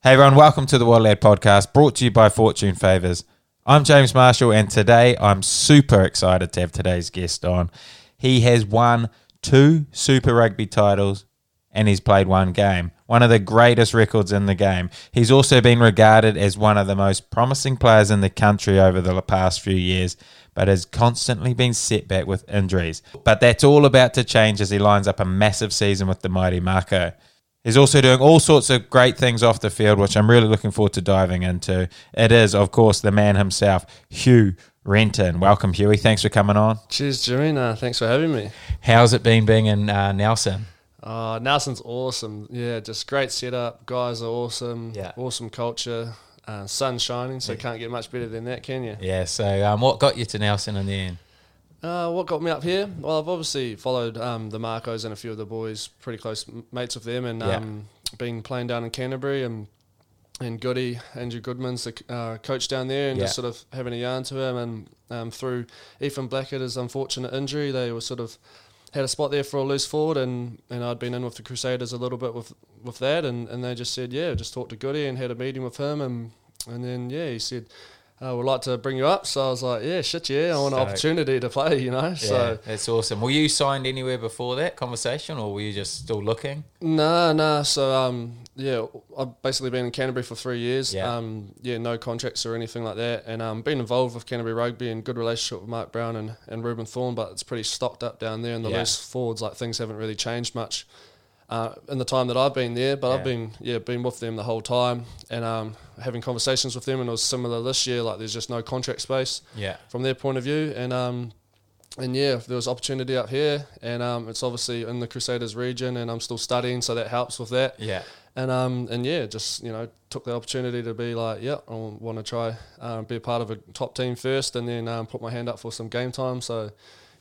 Hey everyone, welcome to the World Lad podcast brought to you by Fortune Favors. I'm James Marshall and today I'm super excited to have today's guest on. He has won two Super Rugby titles and he's played one game, one of the greatest records in the game. He's also been regarded as one of the most promising players in the country over the past few years, but has constantly been set back with injuries. But that's all about to change as he lines up a massive season with the mighty Mako. He's also doing all sorts of great things off the field, which I'm really looking forward to diving into. It is, of course, the man himself, Hugh Renton. Welcome, Hughie. Thanks for coming on. Cheers. Uh, thanks for having me. How's it been being in uh, Nelson? Uh, Nelson's awesome. Yeah, just great setup. Guys are awesome. Yeah. Awesome culture. Uh, sun shining, so can't get much better than that, can you? Yeah, so um, what got you to Nelson in the end? Uh, what got me up here? Well, I've obviously followed um, the Makos and a few of the boys, pretty close m- mates of them, and Yeah. um, been playing down in Canterbury and and Goody Andrew Goodman's the uh, coach down there, and Yeah. just sort of having a yarn to him. And um, through Ethan Blackadder, his unfortunate injury, they were sort of had a spot there for a loose forward, and, and I'd been in with the Crusaders a little bit with with that, and, and they just said, yeah, just talked to Goody and had a meeting with him, and and then yeah, he said. I would like to bring you up, so I was like, "Yeah, shit, yeah, I want an opportunity to play," you know. Yeah, So that's awesome. Were you signed anywhere before that conversation, or were you just still looking? Nah, nah. So um, yeah, I've basically been in Canterbury for three years. Yeah. Um, yeah, no contracts or anything like that, and um, been involved with Canterbury Rugby and good relationship with Mark Brown and, and Reuben Thorne, but it's pretty stocked up down there in the Yeah. loose forwards. Like things haven't really changed much. Uh, in the time that I've been there, but Yeah. I've been yeah been with them the whole time and um, having conversations with them, and it was similar this year. Like there's just no contract space Yeah, from their point of view. And um, and yeah, there was opportunity up here, and um, it's obviously in the Crusaders region, and I'm still studying, so that helps with that. yeah. And um, and yeah, just you know, took the opportunity to be like, yeah, I want to try um, be a part of a top team first, and then um, put my hand up for some game time. So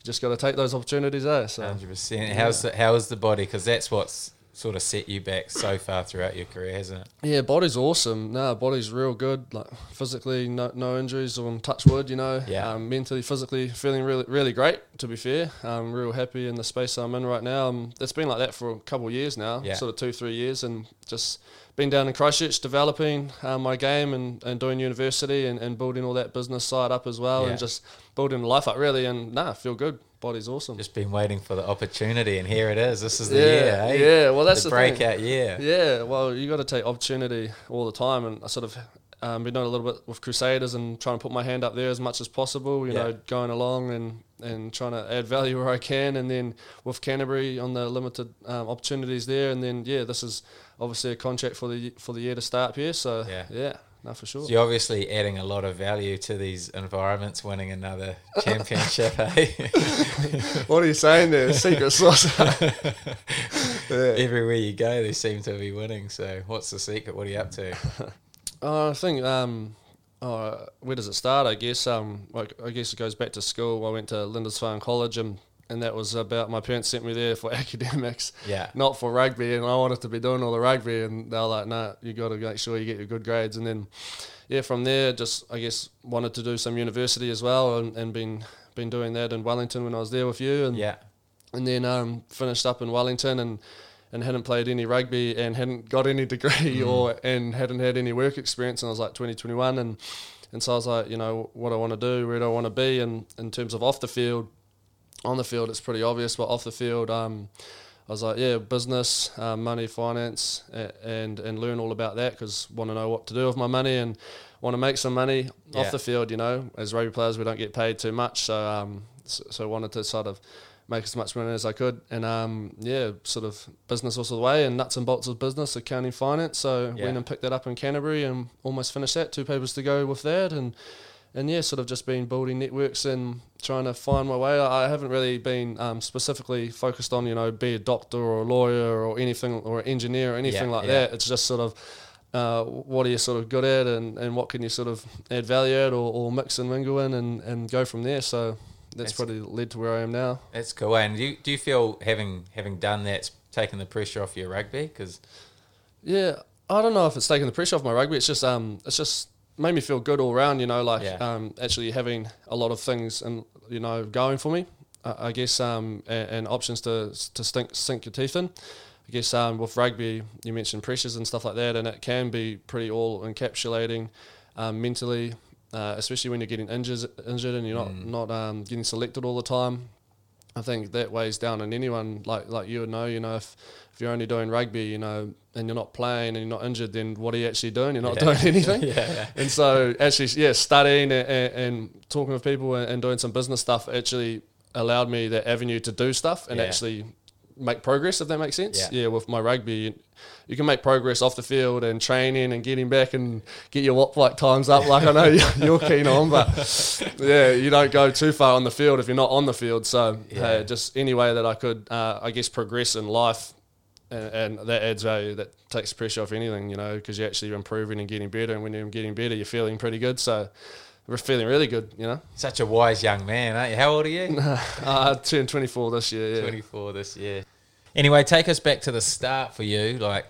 just got to take those opportunities, there. So Hundred percent. How's the, how is the body? Because that's what's sort of set you back so far throughout your career, hasn't it? Yeah, body's awesome. No, body's real good. Like physically, no no injuries on touch wood. You know, Yeah. Um, mentally, physically, feeling really really great. To be fair, I'm real happy in the space I'm in right now. Um, it's been like that for a couple of years now, Yeah. sort of two three years, and just been down in Christchurch developing um, my game and, and doing university and, and building all that business side up as well, Yeah. and just building life up really. And nah, feel good. Body's awesome. Just been waiting for the opportunity, and here it is. This is the Yeah, year, eh? yeah, well, that's the, the thing. breakout year. Yeah, well, you got to take opportunity all the time, and I sort of um, been doing a little bit with Crusaders and trying to put my hand up there as much as possible. You Yeah. know, going along and and trying to add value where I can, and then with Canterbury on the limited um, opportunities there, and then yeah, this is obviously a contract for the for the year to start here. So Yeah. yeah, no, for sure. So you're obviously adding a lot of value to these environments, winning another championship, eh? What are you saying there? Secret sauce. yeah. Everywhere you go, they seem to be winning. So, what's the secret? What are you up to? Uh, I think um, uh, where does it start? I guess um, I guess it goes back to school. I went to Lindisfarne College, and and that was about my parents sent me there for academics, Yeah, not for rugby. And I wanted to be doing all the rugby, and they were like, "No, you got to make sure you get your good grades." And then, yeah, from there, just I guess wanted to do some university as well, and, and been been doing that in Wellington when I was there with you, and yeah, and then um, finished up in Wellington and and hadn't played any rugby and hadn't got any degree or and hadn't had any work experience and I was like 2021 and and so I was like you know what I want to do where do I want to be? And in terms of off the field on the field it's pretty obvious but off the field um, I was like yeah business um, money finance a- and and learn all about that because want to know what to do with my money and want to make some money Yeah. off the field you know. As rugby players we don't get paid too much so um, so, so wanted to sort of make as much money as I could, and um, yeah, sort of business all the way, and nuts and bolts of business, accounting, finance. So Yeah. went and picked that up in Canterbury, and almost finished that. Two papers to go with that, and and yeah, sort of just been building networks and trying to find my way. I I haven't really been um, specifically focused on you know be a doctor or a lawyer or anything or an engineer or anything Yeah, like yeah. that. It's just sort of. Uh, what are you sort of good at and, and what can you sort of add value at or, or mix and mingle in and, and go from there so that's, That's- probably led to where I am now. that's cool. And do you, do you feel having having done that's taken the pressure off your rugby? Because Yeah, I don't know if it's taken the pressure off my rugby. It's just um, it's just made me feel good all round. You know, like Yeah. um, actually having a lot of things and you know going for me. I, I guess um, and, and options to to sink sink your teeth in. I guess um, with rugby, you mentioned pressures and stuff like that, and it can be pretty all encapsulating um, mentally, uh, especially when you're getting injured, injured and you're not Mm. not um, getting selected all the time. I think that weighs down on anyone like like you would know. You know, if if you're only doing rugby, you know, and you're not playing and you're not injured, then what are you actually doing? You're not Yeah. doing anything. yeah, yeah. And so actually, yeah, studying and, and, and talking with people and, and doing some business stuff actually allowed me that avenue to do stuff and Yeah. actually make progress. If that makes sense. Yeah. Yeah. with my rugby, you, can make progress off the field and training and getting back and get your wop like times up, like I know you- you're keen on. But yeah, you don't go too far on the field if you're not on the field. So Yeah. hey, just any way that I could, uh, I guess, progress in life and, and that adds value. That takes pressure off anything, you know, because you're actually improving and getting better. And when you're getting better, you're feeling pretty good. So we're feeling really good, you know. Such a wise young man, aren't you? How old are you? uh, turned 24 this year. Yeah. 24 this year. Anyway, take us back to the start for you. Like,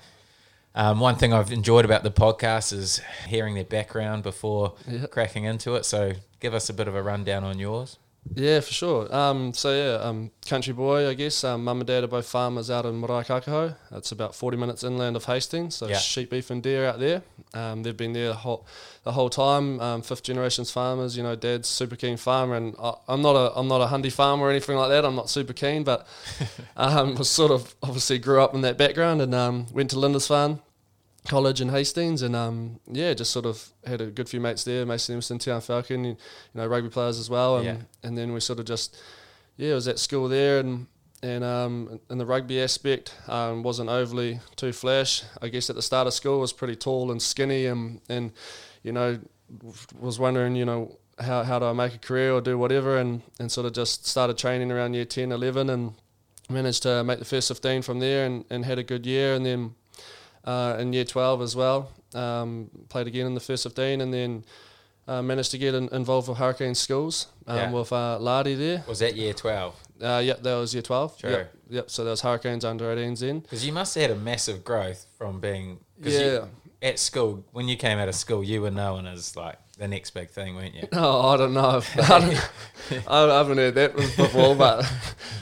um, one thing I've enjoyed about the podcast is hearing their background before Yeah. cracking into it. So, give us a bit of a rundown on yours. Yeah, for sure. Um, so yeah, um, country boy, I guess. Um, Mum and dad are both farmers out in Marae. It's about 40 minutes inland of Hastings. So Yeah. sheep, beef, and deer out there. Um, they've been there the whole, the whole time. Um, fifth generations farmers. You know, dad's super keen farmer, and I, I'm not a I'm not a hundy farmer or anything like that. I'm not super keen, but um, was sort of obviously grew up in that background and um, went to Lindisfarne College in Hastings, and um, yeah, just sort of had a good few mates there. Mason Emerson, Tiaan Falcon, you know, rugby players as well, and Yeah. and then we sort of just yeah, was at school there, and and um, in the rugby aspect, um, wasn't overly too flash. I guess at the start of school was pretty tall and skinny, and and you know was wondering you know how how do I make a career or do whatever, and and sort of just started training around year 10, 11, and managed to make the first 15 from there, and, and had a good year, and then uh, in year 12 as well. Um, played again in the first 15 and then uh, managed to get in, involved with Hurricane Schools um, Yeah. with uh, Lardy there. Was that year 12? Uh, yep, that was year 12. Sure. Yep, yep, so there was Hurricanes under 18s then. Because you must have had a massive growth from being. 'cause you- Yeah. at school, when you came out of school, you were known as like the next big thing, weren't you? Oh, I don't know. I, don't, I haven't heard that before, but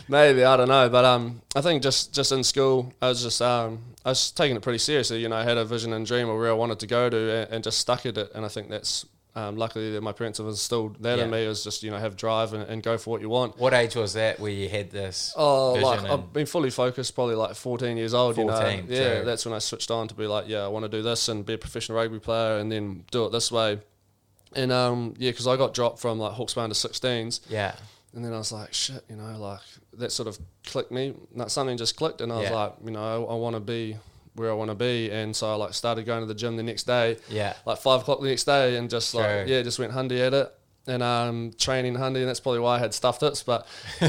maybe I don't know. But um, I think just just in school, I was just um, I was taking it pretty seriously. You know, I had a vision and dream of where I wanted to go to, and, and just stuck at it. And I think that's um, luckily that my parents have instilled that in Yeah. me. Is just you know have drive and, and go for what you want. What age was that where you had this? Oh, like I've been fully focused, probably like 14 years old. you 14, know, yeah, so- that's when I switched on to be like, yeah, I want to do this and be a professional rugby player, and then do it this way. And um, yeah, because I got dropped from like Hawke's Bay to 16s, yeah. and then I was like, shit, you know, like that sort of clicked me. Like, something just clicked, and I was Yeah. like, you know, I, I want to be where I want to be, and so I like started going to the gym the next day, Yeah. like five o'clock the next day, and just like True. yeah, just went hundy at it. And um, training hundy, and that's probably why I had stuffed it. But you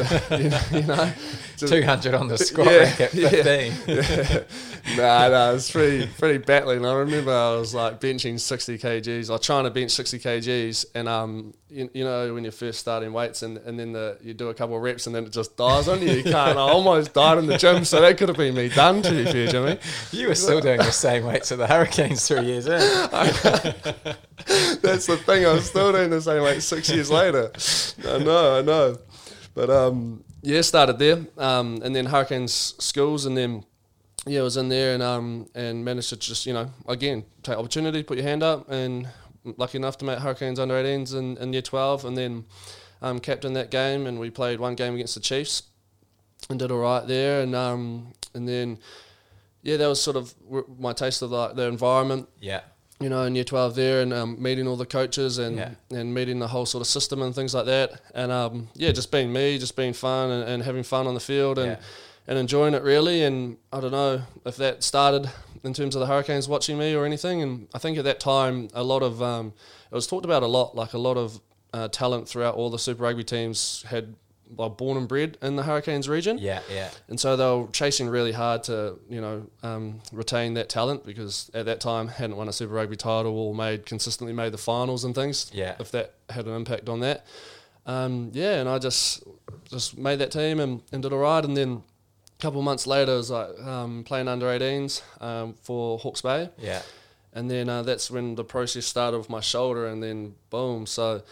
know, you know just- 200 on the squat Yeah, rack at yeah. 15. nah, no, it was pretty pretty battling. I remember I was like benching sixty kgs, or trying to bench sixty kgs, and um, you, you know when you're first starting weights, and, and then the you do a couple of reps, and then it just dies on you. You can't. I almost died in the gym, so that could have been me done. To be fair, Jimmy. You were still doing the same weights at the Hurricanes three years in. That's the thing. I'm still doing the same like six years later. I know, I know. But um, yeah, started there, um, and then Hurricanes schools, and then yeah, I was in there and um and managed to just you know again take opportunity, put your hand up, and lucky enough to make Hurricanes under 18s in, in year 12, and then um, captain that game, and we played one game against the Chiefs, and did all right there, and um and then yeah, that was sort of my taste of like the environment Yeah. You know, in year 12 there and um, meeting all the coaches and, Yeah. and meeting the whole sort of system and things like that. And um, yeah, just being me, just being fun and, and having fun on the field and, Yeah. and enjoying it really. And I don't know if that started in terms of the Hurricanes watching me or anything. And I think at that time, a lot of, um, it was talked about a lot, like a lot of uh, talent throughout all the Super Rugby teams had were born and bred in the Hurricanes region. Yeah. Yeah. And so they were chasing really hard to, you know, um, retain that talent because at that time hadn't won a Super Rugby title or made consistently made the finals and things. Yeah. If that had an impact on that, um, yeah. And I just just made that team and, and did all right. And then a couple of months later, I was like um, playing under 18s um, for Hawke's Bay. Yeah. And then uh, that's when the process started with my shoulder, and then boom. So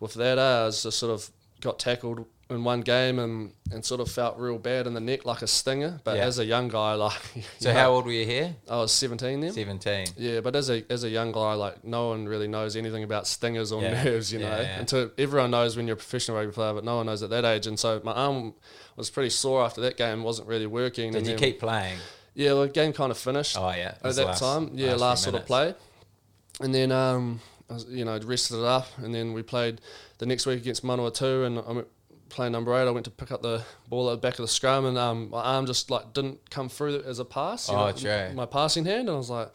with that, uh, I was just sort of got tackled in one game and, and sort of felt real bad in the neck like a stinger. But Yeah. as a young guy, like So how old were you here? I was 17 then. Seventeen. Yeah, but as a as a young guy, like no one really knows anything about stingers or Yeah. nerves, you Yeah, know. Until everyone knows when you're a professional rugby player, but no one knows at that age. And so my arm was pretty sore after that game, wasn't really working. Did and you then- keep playing? Yeah, well, the game kind of finished Oh yeah. at that last- time. Yeah, few last, sort of play, and then um, I was, you know rested it up, and then we played the next week against Manawatu, and I playing number eight. I went to pick up the ball at the back of the scrum, and um, my arm just like didn't come through as a pass. you Oh, know. My passing hand, and I was like.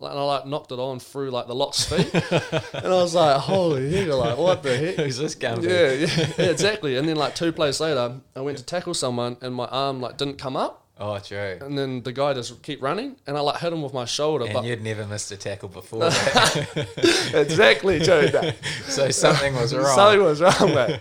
Like, and I like knocked it on through like the lock's feet, and I was like, "Holy heck!" Like, what the heck? Who's this to? Yeah, yeah, yeah, exactly. And then like two plays later, I went to tackle someone, and my arm like didn't come up, Oh, true. and then the guy just keep running, and I like hit him with my shoulder. And but you'd never missed a tackle before exactly, Joe. So something was wrong. Something was wrong, mate.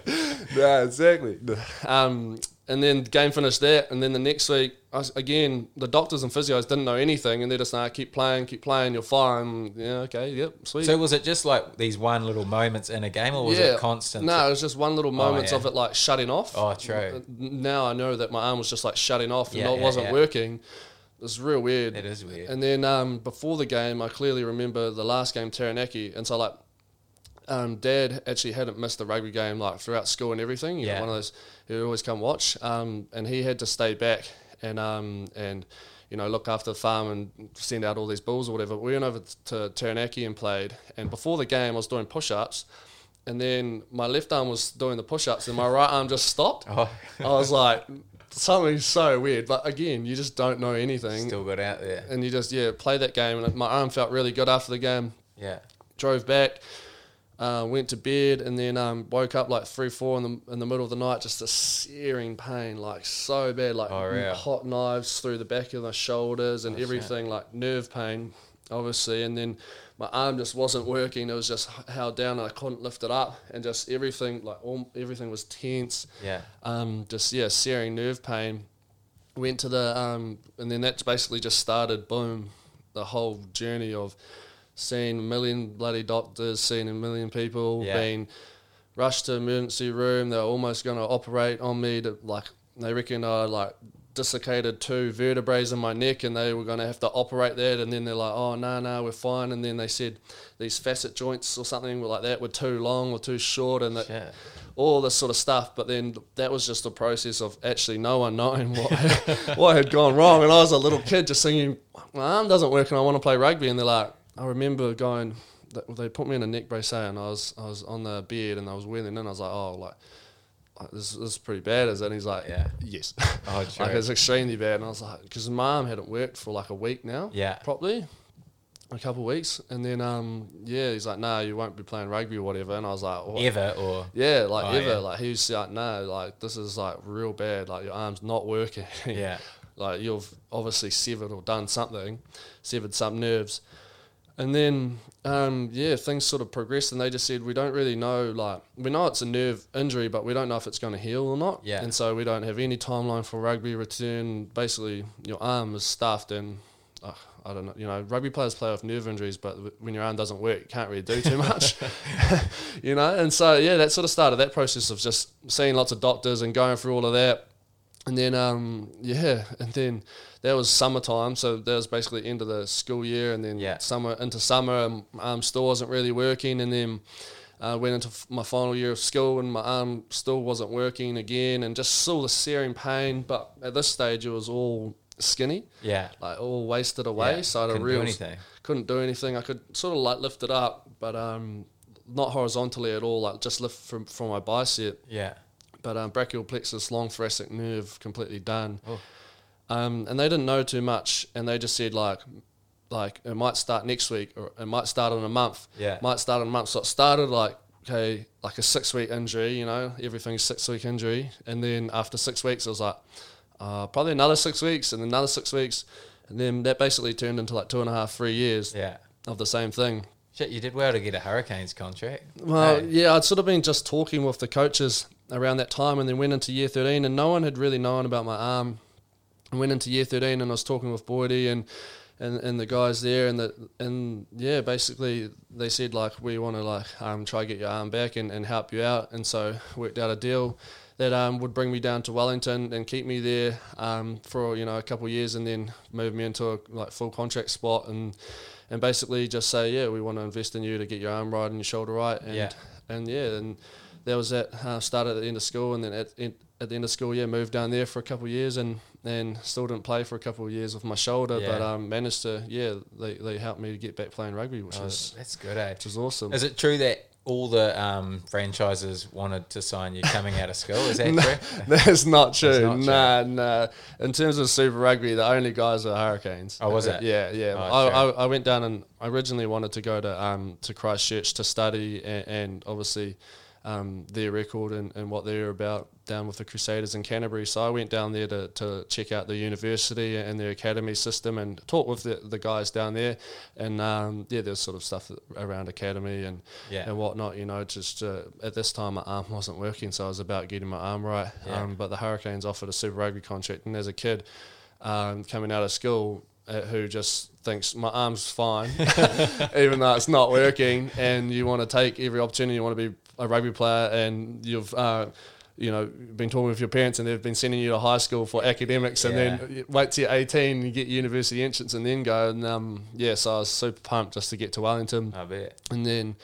no, exactly. Um, and then the game finished there, and then the next week, I again, the doctors and physios didn't know anything, and they're just like, keep playing, keep playing, you're fine. Yeah, okay, yep, sweet. So was it just like these one little moments in a game, or was yeah, it constant? No, it was just one little moments yeah. of it like shutting off. Oh, true. Now I know that my arm was just like shutting off and it yeah, wasn't yeah. working. It was real weird. It is weird. And then um, before the game, I clearly remember the last game, Taranaki, and so like, um, Dad actually hadn't missed the rugby game like throughout school and everything. You Yeah. know, one of those who always come watch. Um, and he had to stay back and um, and you know look after the farm and send out all these bulls or whatever. We went over to Taranaki and played. And before the game, I was doing push-ups. And then my left arm was doing the push-ups, and my right arm just stopped. oh, I was like, something's so weird. But again, you just don't know anything still got out there. and you just yeah play that game and my arm felt really good after the game Yeah. drove back uh, went to bed and then um, woke up like three four in the in the middle of the night just a searing pain like so bad like Oh, really? hot knives through the back of my shoulders and Oh, shit. everything like nerve pain obviously and then my arm just wasn't working it was just held down and I couldn't lift it up and just everything like all, everything was tense Yeah. um, just yeah, searing nerve pain. Went to the um, and then that's basically just started. Boom, the whole journey of seeing a million bloody doctors, seen a million people, Yeah. being rushed to emergency room. They're almost going to operate on me. To like they reckon I like dislocated two vertebrae in my neck, and they were going to have to operate that. And then they're like, oh no no, we're fine. And then they said these facet joints or something were like that were too long or too short, and that Shit. all this sort of stuff. But then that was just a process of actually no one knowing what what had gone wrong. And I was a little kid just thinking, my arm doesn't work and I want to play rugby. And they're like, I remember going, they put me in a neck brace and I was I was on the bed and I was wheeling in. I was like, oh, like. This, this is pretty bad, is it? And he's like, Yeah. yes. Oh, true. like, it's extremely bad. And I was like, because my arm hadn't worked for like a week now Yeah. properly, a couple of weeks. And then, um, yeah, he's like, no, you won't be playing rugby or whatever. And I was like, what? Ever or Yeah, like Oh, ever. yeah. Like he was like, no, like this is like real bad. Like your arm's not working. yeah. like you've obviously severed or done something, severed some nerves. And then, um, yeah, things sort of progressed, and they just said we don't really know. Like we know it's a nerve injury, but we don't know if it's going to heal or not. Yeah. And so we don't have any timeline for rugby return. Basically, your arm is stuffed, and I don't know. You know, rugby players play off nerve injuries, but when your arm doesn't work, you can't really do too much. you know, and so yeah, that sort of started that process of just seeing lots of doctors and going through all of that. And then, um, yeah, and then that was summertime, so that was basically end of the school year, and then Yeah. summer into summer, and my arm still wasn't really working, and then uh, went into f- my final year of school, and my arm still wasn't working again, and just saw the searing pain. But at this stage, it was all skinny, Yeah. like all wasted away. Yeah, So I had couldn't do real anything. couldn't do anything. I could sort of like lift it up, but um, not horizontally at all. Like just lift from from my bicep Yeah. but um, brachial plexus, long thoracic nerve, completely done. Oh. Um, and they didn't know too much, and they just said like, like it might start next week, or it might start in a month. Yeah. Might start in a month. So it started like okay, like a six week injury. You know, everything's six week injury, and then after six weeks, it was like uh, probably another six weeks, and another six weeks, and then that basically turned into like two and a half, three years Yeah. of the same thing. Shit, you did well to get a Hurricanes contract. Well, Hey. yeah, I'd sort of been just talking with the coaches around that time, and then went into year thirteen, and no one had really known about my arm. I went into year thirteen, and I was talking with Boydie and and, and the guys there, and the and yeah, basically they said like we want to like um, try to get your arm back and, and help you out, and so worked out a deal that um, would bring me down to Wellington and keep me there um, for you know a couple of years, and then move me into a like full contract spot and and basically just say, yeah, we want to invest in you to get your arm right and your shoulder right, and Yeah. and yeah, and that was that. Uh, started at the end of school, and then at at the end of school, yeah, moved down there for a couple of years, and and still didn't play for a couple of years with my shoulder, but um, managed to yeah, they, they helped me to get back playing rugby, which Oh, was that's good, eh? which was awesome. Is it true that all the um, franchises wanted to sign you coming out of school? Is that correct? That's not true. not true. nah, nah. In terms of Super Rugby, the only guys are Hurricanes. Oh, was it? Yeah, yeah. Oh, I. I, I went down and I originally wanted to go to um to Christchurch to study and, and obviously um, their record and, and what they're about down with the Crusaders in Canterbury. So I went down there to, to check out the university and their academy system and talk with the, the guys down there. And um, yeah, there's sort of stuff around academy and Yeah. and whatnot. You know, just uh, at this time my arm wasn't working, so I was about getting my arm right. Yeah. Um, but the Hurricanes offered a Super Rugby contract, and as a kid um, coming out of school. Uh, who just thinks my arm's fine, even though it's not working, and you want to take every opportunity. You want to be a rugby player, and you've uh, you know been talking with your parents, and they've been sending you to high school for academics, and then wait till you're 18, you get university entrance, and then go. And um, yeah, so I was super pumped just to get to Wellington, I bet. and then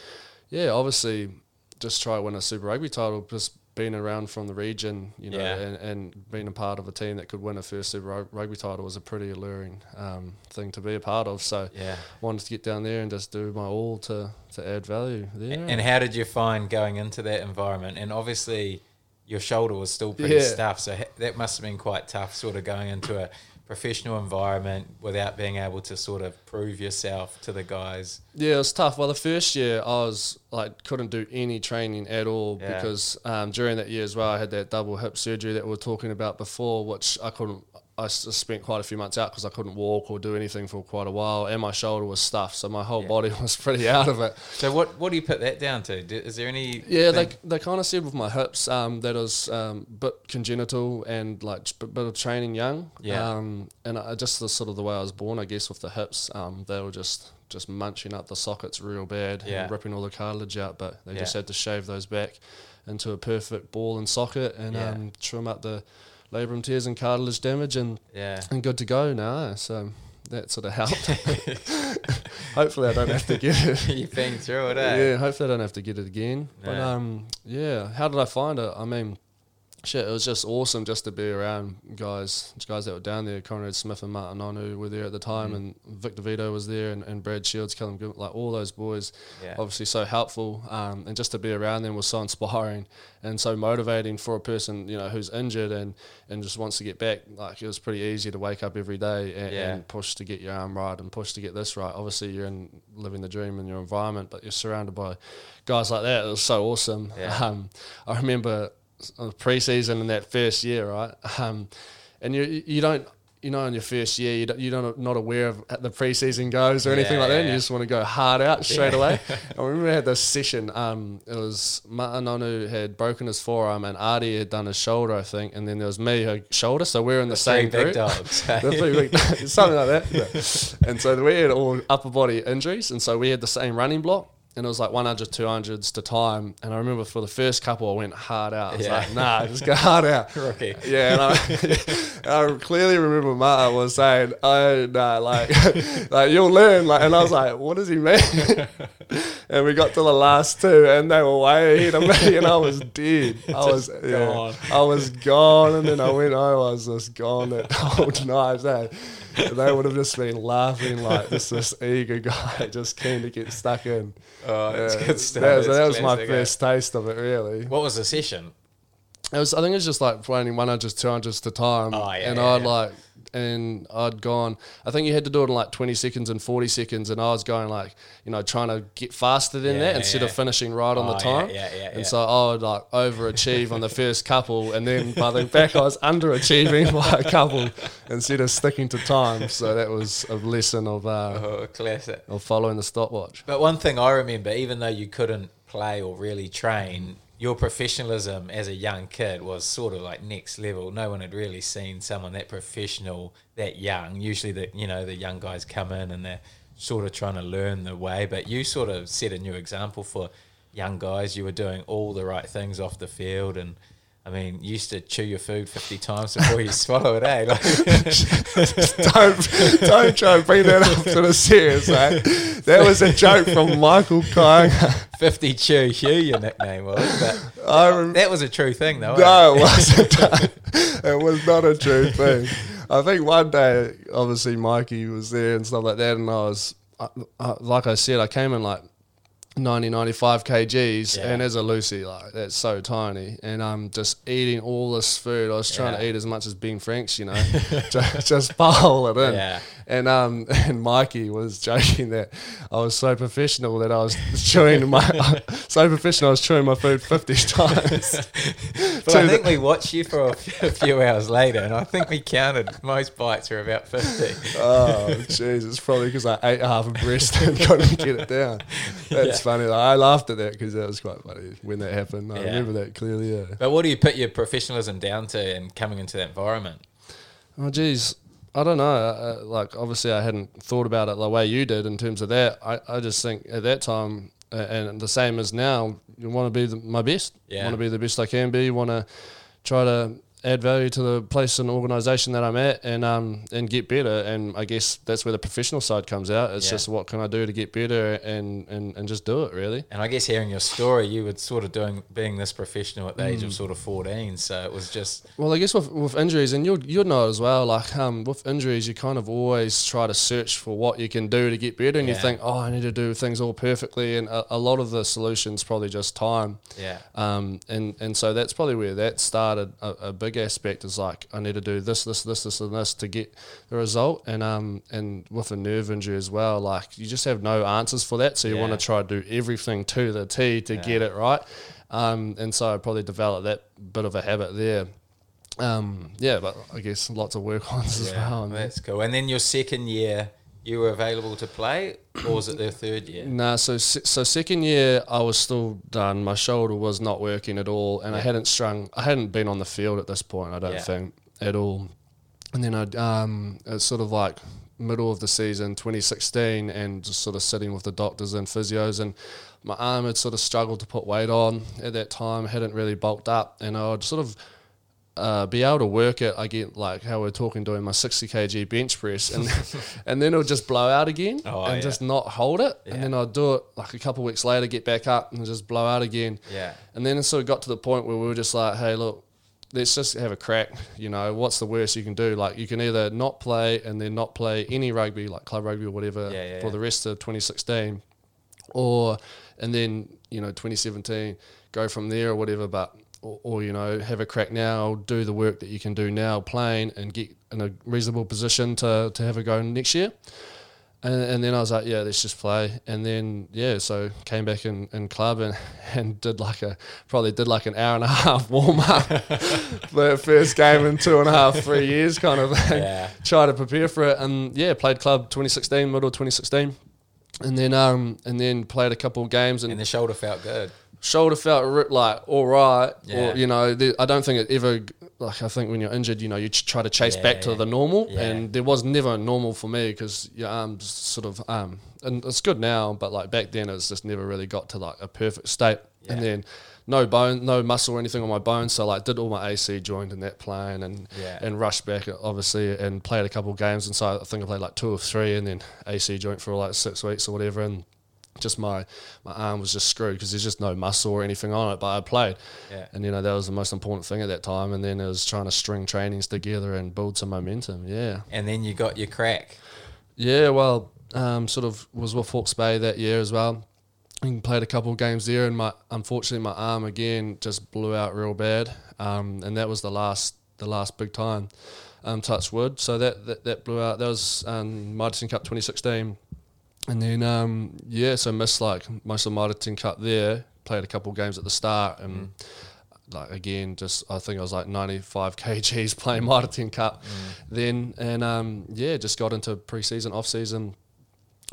yeah, obviously just try to win a Super Rugby title. Just being around from the region, you know, Yeah. and, and being a part of a team that could win a first Super Rug- Rugby title was a pretty alluring um, thing to be a part of. So Yeah. wanted to get down there and just do my all to, to add value there. And how did you find going into that environment? And obviously, your shoulder was still pretty Yeah. stuffed, so that must have been quite tough, sort of going into a professional environment without being able to sort of prove yourself to the guys. Yeah, it was tough. Well, the first year I was like couldn't do any training at all Yeah. because um, during that year as well, I had that double hip surgery that we were talking about before, which I couldn't. I spent quite a few months out because I couldn't walk or do anything for quite a while, and my shoulder was stuffed, so my whole Yeah. body was pretty out of it. So what what do you put that down to? Is there any? Yeah, thing- they, they kind of said with my hips um, that it was um, bit congenital and like a bit of training young. Yeah. Um, and I, just the sort of the way I was born, I guess, with the hips, um, they were just just munching up the sockets real bad Yeah. and ripping all the cartilage out. But they just had to shave those back into a perfect ball and socket and Yeah. um, trim up the labrum tears and cartilage damage and, yeah. and good to go now. So that sort of helped. Hopefully, I don't have to get it. You've been through it, eh? Yeah, hopefully I don't have to get it again. But um, yeah, how did I find it? I mean, shit, it was just awesome just to be around guys, guys that were down there. Conrad Smith and Ma'a Nonu were there at the time, Mm. and Victor Vito was there, and, and Brad Shields, Callum Gibbins, like all those boys, Yeah. obviously so helpful. Um, and just to be around them was so inspiring and so motivating for a person, you know, who's injured and, and just wants to get back. Like it was pretty easy to wake up every day and, Yeah. and push to get your arm right and push to get this right. Obviously, you're in living the dream in your environment, but you're surrounded by guys like that. It was so awesome. Yeah. Um, I remember preseason in that first year, right? Um, and you you don't. You know, in your first year, you don't, you don't not aware of how the preseason goes or anything Yeah, like that. yeah. You just want to go hard out straight Yeah. away. I remember we had this session. Um, it was Ma'a Nonu had broken his forearm and Ardie had done his shoulder, I think, and then there was me, her shoulder. So we're in the, The same three big group. dogs. The three big- something like that. And so we had all upper body injuries, and so we had the same running block. And it was like 100, 200s to time. And I remember for the first couple, I went hard out. I was Yeah. like, nah, just go hard out. Rookie. Yeah, and I, I clearly remember Marta was saying, "Oh no, like, like you'll learn." Like, and I was like, "What does he mean?" and we got to the last two, and they were way ahead of me, and I was dead. I was, yeah. I was gone, and then I went home. I was just gone that whole night. eh? They would have just been laughing like this this eager guy just keen to get stuck in. Oh, Yeah, good stuff. That was, that was my eh? first taste of it, really. What was the session? It was. I think it was just like hundred, two hundreds to time. Oh, yeah, and yeah, I'd yeah. like, and I'd gone. I think you had to do it in like twenty seconds and forty seconds, and I was going like, you know, trying to get faster than that instead of finishing right on Oh, the time. yeah, yeah, And so I would like overachieve on the first couple, and then by the back I was underachieving by a couple instead of sticking to time. So that was a lesson of uh, Oh, classic. of following the stopwatch. But one thing I remember, even though you couldn't play or really train, your professionalism as a young kid was sort of like next level. No one had really seen someone that professional that young. Usually, the you know the young guys come in and they're sort of trying to learn the way, but you sort of set a new example for young guys. You were doing all the right things off the field, and I mean, you used to chew your food 50 times before you swallow it, eh? Like, don't don't try and bring that up to the serious, eh? That was a joke from Michael Kyanga. 50 Chew Hugh, your nickname was. But I that was a true thing, though. No, it wasn't. it was not a true thing. I think one day, obviously, Mikey was there and stuff like that, and I was, I, I, like I said, I came in like 90, 95 kgs, Yeah. and as a loosie, like that's so tiny, and I'm just eating all this food. I was trying to eat as much as Ben Franks, you know, just, just bowl it in. Yeah. And um, and Mikey was joking that I was so professional that I was chewing my so professional I was chewing my food fifty times. But I the- think we watched you for a few, a few hours later, and I think we counted most bites were about 50. Oh, jeez, it's probably because I ate half a breast and couldn't get it down. That's Yeah. Funny. Like, I laughed at that because that was quite funny when that happened. I Yeah. remember that clearly. Yeah. But what do you put your professionalism down to in coming into that environment? Oh, geez. I don't know. Uh, like, obviously, I hadn't thought about it the way you did in terms of that. I, I just think at that time, uh, and the same as now, you want to be the, my best. Yeah. want to be the best I can be. You Want to try to add value to the place and organisation that I'm at, and um and get better. And I guess that's where the professional side comes out. It's Yeah. just what can I do to get better, and and, and just do it really. And I guess hearing your story, you were sort of doing being this professional at the Mm. age of sort of 14. So it was just, Well, I guess with, with injuries, and you'd, you'd know as well, like um, with injuries, you kind of always try to search for what you can do to get better, and you think, oh, I need to do things all perfectly, and a, a lot of the solutions probably just time. yeah. Um, and, and so that's probably where that started. A, a big aspect is like, I need to do this, this, this, this, and this to get the result. And um, and with a nerve injury as well, like you just have no answers for that. So you want to try to do everything to the T to Yeah. get it right. Um, and so I probably developed that bit of a habit there. Um, yeah, but I guess lots of work on as well. that's cool. And then your second year, you were available to play, or was it their third year? Nah, so so second year I was still done. My shoulder was not working at all, and I hadn't strung. I hadn't been on the field at this point. I don't Yeah. think at all. And then I um, it's sort of like middle of the season, 2016, and just sort of sitting with the doctors and physios, and my arm had sort of struggled to put weight on at that time. Hadn't really bulked up, and I would sort of uh, be able to work it. I get like how we're talking doing my 60 kg bench press, and and then it'll just blow out again Oh, and yeah. just not hold it. Yeah. And then I'd do it like a couple weeks later, get back up and just blow out again. Yeah. And then it sort of got to the point where we were just like, hey, look, let's just have a crack. You know, what's the worst you can do? Like, you can either not play and then not play any rugby, like club rugby or whatever, Yeah, yeah, for yeah. the rest of 2016, or and then you know 2017 go from there or whatever. But or, or you know have a crack now, do the work that you can do now, playing and get in a reasonable position to to have a go next year. And, and then I was like, yeah, let's just play. And then, yeah, so came back in, in club and, and did like a, probably did like an hour and a half warm up the first game in two and a half, three years kind of thing. Yeah. Try to prepare for it. And yeah, played club 2016, middle of 2016. And then, um, and then played a couple of games and And the shoulder felt good. Shoulder felt ri- like all right, Yeah. or you know, the, I don't think it ever like I think when you're injured, you know, you ch- try to chase Yeah, back to the normal, and there was never normal for me because your arms sort of um, and it's good now, but like back then it's just never really got to like a perfect state, and then no bone, no muscle or anything on my bones, so like did all my AC joint in that plane and Yeah. and rushed back obviously and played a couple of games, and so I think I played like two or three, and then AC joint for like six weeks or whatever, and just my my arm was just screwed because there's just no muscle or anything on it. But I played, Yeah. and you know that was the most important thing at that time. And then it was trying to string trainings together and build some momentum. Yeah, And then you got your crack. yeah. Well, um, sort of was with Hawke's Bay that year as well. And played a couple of games there, and my unfortunately my arm again just blew out real bad. Um, and that was the last the last big time. Um, touch wood. So that, that that blew out. That was um, Mitre Cup 2016. And then um, yeah, so missed like most of Mitre Cup there. Played a couple of games at the start, and like again, just I think I was like 95 kgs playing Mitre Cup then, and um, yeah, just got into pre-season, off-season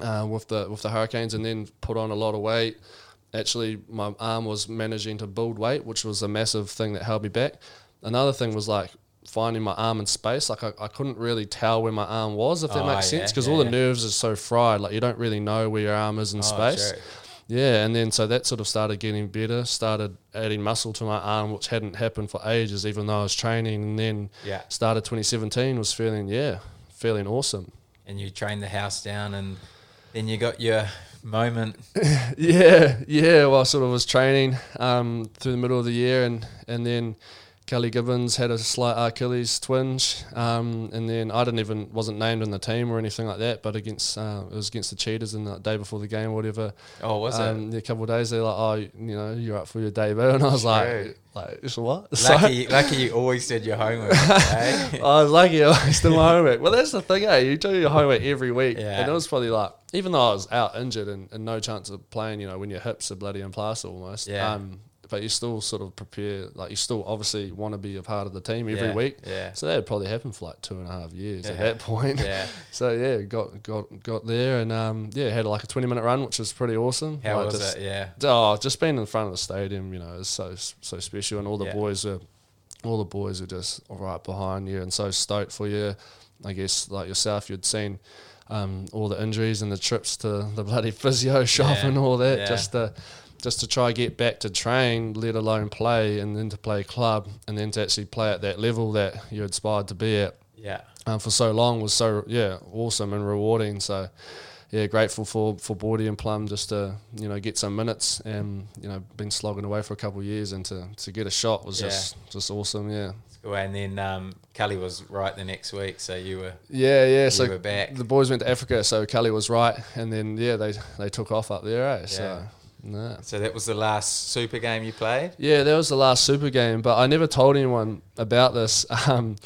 uh, with the with the Hurricanes, and then put on a lot of weight. Actually, my arm was managing to build weight, which was a massive thing that held me back. Another thing was like finding my arm in space. Like I, I couldn't really tell where my arm was, if that Oh, makes yeah, sense, because yeah, all the nerves are so fried. Like you don't really know where your arm is in Oh, space. true. yeah, and then so that sort of started getting better. Started adding muscle to my arm, which hadn't happened for ages, even though I was training. And then Yeah. started 2017 was feeling yeah, feeling awesome. And you trained the house down, and then you got your moment. Yeah, yeah. Well, I sort of was training um, through the middle of the year, and and then Kelly Gibbins had a slight Achilles twinge, um, and then I didn't even wasn't named in the team or anything like that. But against uh, it was against the Cheetahs, and the day before the game, or whatever. Oh, was it? um, A couple of days, they're like, "Oh, you know, you're up for your debut," and I was True. like, "Like, what?" So- Lucky, lucky you always did your homework. eh? I was lucky I was doing my homework. Well, that's the thing, eh? You do your homework every week. Yeah. And it was probably like, even though I was out injured and, and no chance of playing, you know, when your hips are bloody in plaster almost. Yeah. Um, but you still sort of prepare, like, you still obviously want to be a part of the team every Yeah, week. Yeah. So that had probably happened for like two and a half years at that point. Yeah. So yeah, got got got there and um, yeah, had like a twenty minute run, which was pretty awesome. How Like, was just- it? Yeah. Oh, just being in front of the stadium, you know, is so so special, and all the Yeah. boys are, all the boys are just right behind you and so stoked for you. I guess like yourself, you'd seen um, all the injuries and the trips to the bloody physio shop Yeah. and all that, Yeah. just to just to try get back to train, let alone play, and then to play club, and then to actually play at that level that you aspired to be at Yeah. um, for so long was so yeah awesome and rewarding. So yeah, grateful for for Boydie and Plum just to you know get some minutes and you know been slogging away for a couple of years and to, to get a shot was Yeah. just just awesome. Yeah, Cool. And then um, Kelly was right the next week, so you were yeah, yeah. so were back. the boys went to Africa, so Kelly was right, and then yeah they they took off up there. Eh? So Nah. So that was the last Super game you played. Yeah, that was the last Super game, but I never told anyone about this um,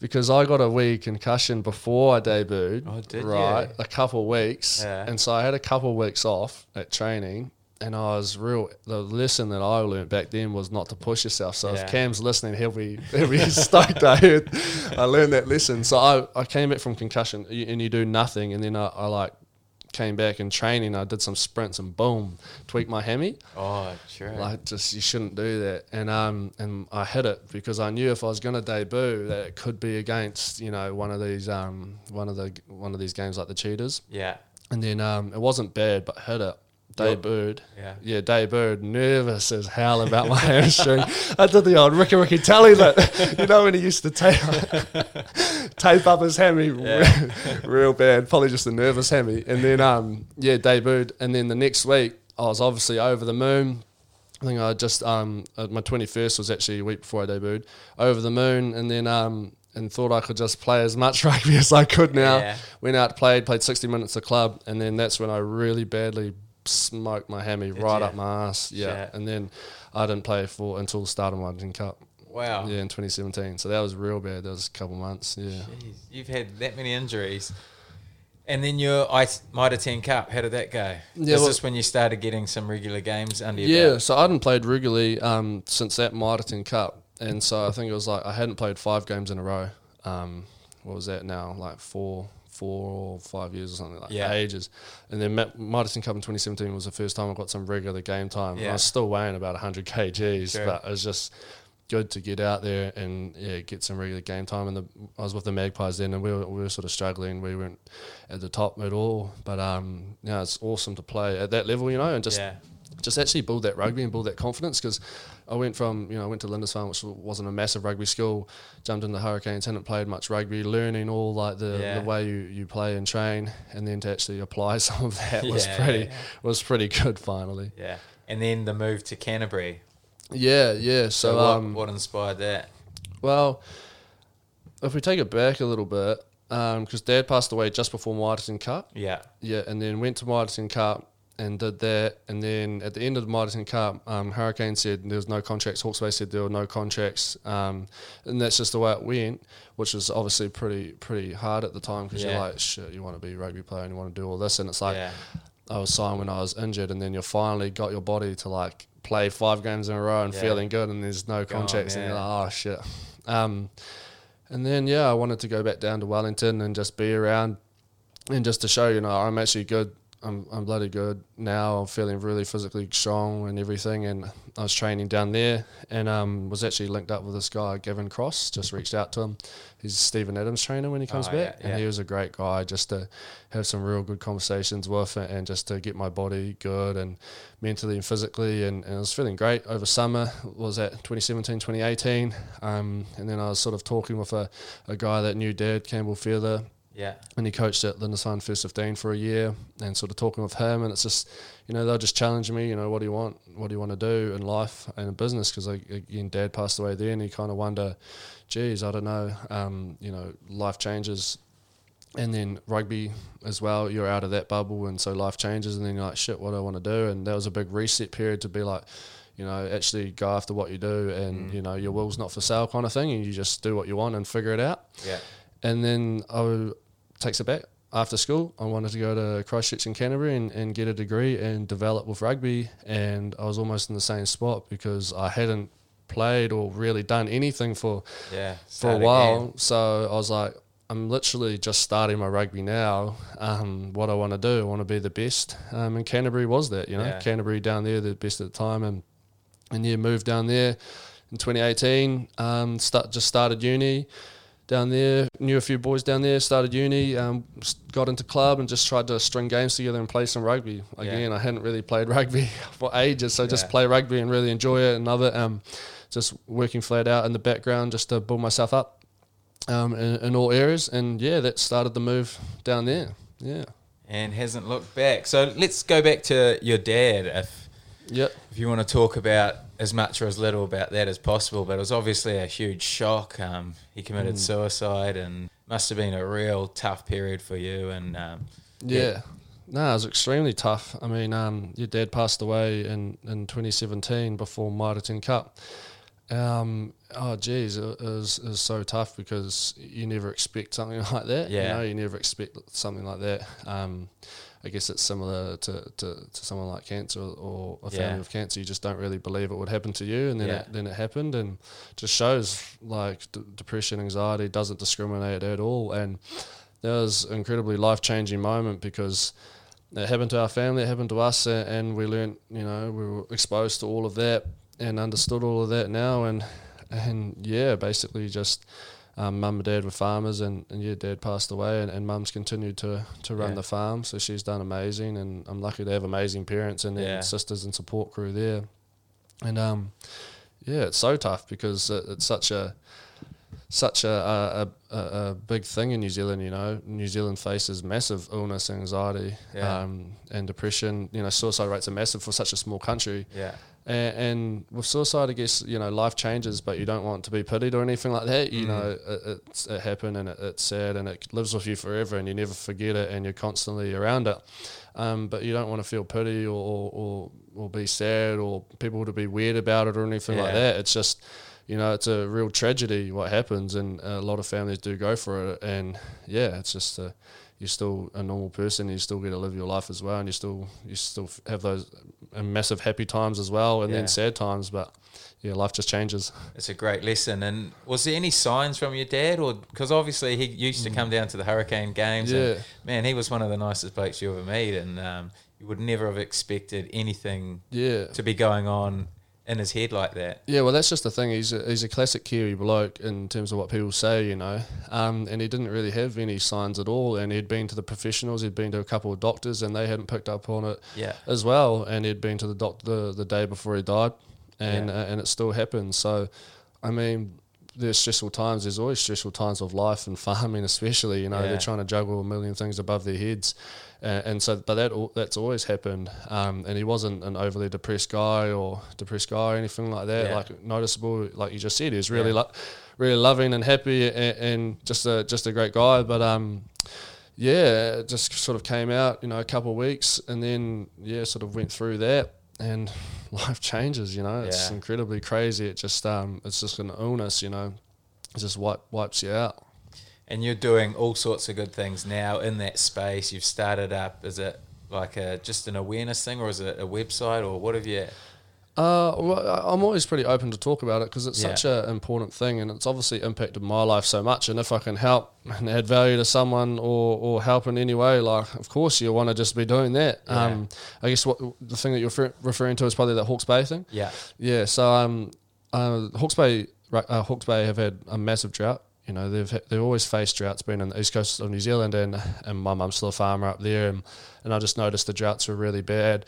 because I got a wee concussion before I debuted. Oh, did right, you? a couple of weeks, Yeah. and so I had a couple of weeks off at training. And I was real. The lesson that I learned back then was not to push yourself. So Yeah. if Cam's listening, he'll be he'll be stoked. I heard, I learned that lesson. So I, I came back from concussion, and you do nothing, and then I, I like came back in training. I did some sprints, and boom, tweaked my hammy. Oh, true. Like just you shouldn't do that. And um and I hit it because I knew if I was going to debut that it could be against you know one of these um one of the one of these games like the Cheetahs. yeah. And then um it wasn't bad, but hit it. You're- Debuted. Yeah. Yeah, debuted. Nervous as hell about my hamstring. I did the old Ricky Riccitelli that, you know, when he used to tape, tape up his hammy Yeah. real bad. Probably just a nervous hammy. And then, um, yeah, debuted. And then the next week, I was obviously over the moon. I think I just, um, uh, my 21st was actually a week before I debuted. Over the moon. And then, um, and thought I could just play as much rugby as I could now. Yeah. Went out, played, played 60 minutes of club. And then that's when I really badly smoked my hammy right ya? up my ass. Yeah. And then I didn't play for until the start of my Wellington Cup. Wow. Yeah, in 2017. So that was real bad. That was a couple months. Yeah. Jeez, you've had that many injuries. And then your Ice Mitre 10 Cup, how did that go? Yeah, Is well- this when you started getting some regular games under your Yeah, belt? so I hadn't played regularly um, since that Mitre Cup. And so I think it was like I hadn't played five games in a row. Um, what was that now? Like four, four or five years or something like Yeah. ages. And then Ma- Mitre Cup in 2017 was the first time I got some regular game time. Yeah. I was still weighing about 100 kgs, Sure. but it was just good to get out there and yeah, get some regular game time. And the, I was with the Magpies then, and we were, we were sort of struggling. We weren't at the top at all, but um, yeah, it's awesome to play at that level, you know, and just yeah. just actually build that rugby and build that confidence because I went from you know I went to Lindisfarne which wasn't a massive rugby school jumped into Hurricanes hadn't played much rugby learning all like the, Yeah. the way you, you play and train and then to actually apply some of that was Yeah, pretty yeah. was pretty good finally Yeah. And then the move to Canterbury. yeah yeah So, so, what, um what inspired that? well if we take it back a little bit because dad passed away just before Mitre Cup Yeah. Yeah, and then went to Mitre Cup and did that. And then at the end of the Mitre Cup, um, Hurricane said there was no contracts. Hawke's Bay said there were no contracts. Um, and that's just the way it went, which was obviously pretty pretty hard at the time because Yeah. you're like, shit, you want to be a rugby player and you want to do all this. And it's like, yeah. I was signed when I was injured, and then you finally got your body to like play five games in a row and Yeah. feeling good, and there's no Go on, contracts, and you're like, oh shit. Um, and then yeah, I wanted to go back down to Wellington and just be around, and just to show you know I'm actually good. I'm I'm bloody good now. I'm feeling really physically strong and everything. And I was training down there, and um, was actually linked up with this guy, Gavin Cross. Just reached out to him. He's Steven Adams trainer when he comes Oh, back, yeah, and he was a great guy. Just to have some real good conversations with, and and just to get my body good and mentally and physically. And, and I was feeling great over summer. Was at 2017, 2018, um, and then I was sort of talking with a, a guy that knew Dad, Campbell Feather Yeah. and he coached at Lindisfarne First 15 for a year and sort of talking with him. And it's just you know they'll just challenge me you know what do you want? What do you want to do in life and in business? Because again dad passed away then you kind of wonder geez I don't know um, you know life changes. And then rugby as well you're out of that bubble and so life changes and then you're like shit what do I want to do? And that was a big reset period to be like you know actually go after what you do and you know your will's not for sale kind of thing and you just do what you want and figure it out. Yeah. and then I takes it back. After school, I wanted to go to Christchurch in Canterbury and, and get a degree and develop with rugby. And I was almost in the same spot because I hadn't played or really done anything for Yeah. for a while. again. So I was like, I'm literally just starting my rugby now. Um, what I want to do, I want to be the best. Um, and Canterbury was that, you know, Yeah. Canterbury down there, the best at the time, and and yeah, moved down there in 2018. Um, start just started uni down there. Knew a few boys down there. Started uni. Um, got into club and just tried to string games together and play some rugby. Again, I hadn't really played rugby for ages, so just play rugby and really enjoy it and love it. Um, just working flat out in the background just to build myself up um, in, in all areas. And yeah, that started the move down there. Yeah. And hasn't looked back. So let's go back to your dad. If Yep. if you want to talk about as much or as little about that as possible, but it was obviously a huge shock. Um, he committed Mm. suicide, and must have been a real tough period for you. And um, Yeah. No, it was extremely tough. I mean, um, your dad passed away in, in 2017 before Mitre Cup. Um, oh, geez, it was, it was so tough because you never expect something like that. Yeah. You know, you never expect something like that. Um, I guess it's similar to, to, to someone like cancer or a family Yeah. with cancer. You just don't really believe it would happen to you, and then Yeah. it, then it happened, and just shows like d- depression, anxiety doesn't discriminate at all, and that was an incredibly life changing moment because it happened to our family, it happened to us, a- and we learned, you know, we were exposed to all of that and understood all of that now, and and yeah, basically just. Um, mum and dad were farmers, and, and yeah, dad passed away, and, and mum's continued to, to run Yeah. the farm. So she's done amazing, and I'm lucky to have amazing parents and, Yeah. and sisters and support crew there. And um, yeah, it's so tough because it, it's such a such a, a, a, a big thing in New Zealand. You know, New Zealand faces massive illness, anxiety, Yeah. um, and depression. You know, suicide rates are massive for such a small country. yeah, And, and with suicide, I guess you know life changes, but you don't want to be pitied or anything like that. You Mm. know, it, it's, it happened and it, it's sad and it lives with you forever, and you never forget it, and you're constantly around it. Um, but you don't want to feel pity or, or, or, or be sad or people to be weird about it or anything like that. It's just, you know, it's a real tragedy what happens, and a lot of families do go for it. And yeah, it's just a, you're still a normal person. You still get to live your life as well, and you still you still have those massive happy times as well, and Yeah. then sad times. But yeah, life just changes. it's a great lesson. And was there any signs from your dad, or because obviously he used to come down to the Hurricane games? Yeah. And, man, he was one of the nicest blokes you ever meet, and um, you would never have expected anything Yeah, to be going on in his head like that. Yeah, well, that's just the thing. He's a, he's a classic Kiwi bloke in terms of what people say, you know. Um, and he didn't really have any signs at all. And he'd been to the professionals, he'd been to a couple of doctors, and they hadn't picked up on it Yeah, as well. And he'd been to the doctor the the day before he died, and Yeah. uh, and it still happened. So, I mean, there's stressful times. There's always stressful times of life and farming, especially. You know, Yeah. they're trying to juggle a million things above their heads, uh, and so but that that's always happened. Um, and he wasn't an overly depressed guy or depressed guy or anything like that. Yeah. Like noticeable, like you just said, he was really Yeah. lo- really loving and happy and, and just a just a great guy. But um, yeah, it just sort of came out, you know, a couple of weeks, and then yeah, sort of went through that, and life changes. You know, it's Yeah. incredibly crazy. It just um, it's just an illness. You know, it just wipe, wipes you out. and you're doing all sorts of good things now in that space. You've started up. Is it like a just an awareness thing, or is it a website, or what have you? Uh, well, I'm always pretty open to talk about it because it's Yeah. such an important thing, and it's obviously impacted my life so much. And if I can help and add value to someone or, or help in any way, like of course you want to just be doing that. Yeah. Um, I guess what the thing that you're refer- referring to is probably that Hawke's Bay thing. Yeah. Yeah, so um, uh, Hawke's Bay, uh, Hawke's Bay have had a massive drought. You know, they've they've always faced droughts, being on the east coast of New Zealand, and and my mum's still a farmer up there, and, and I just noticed the droughts were really bad.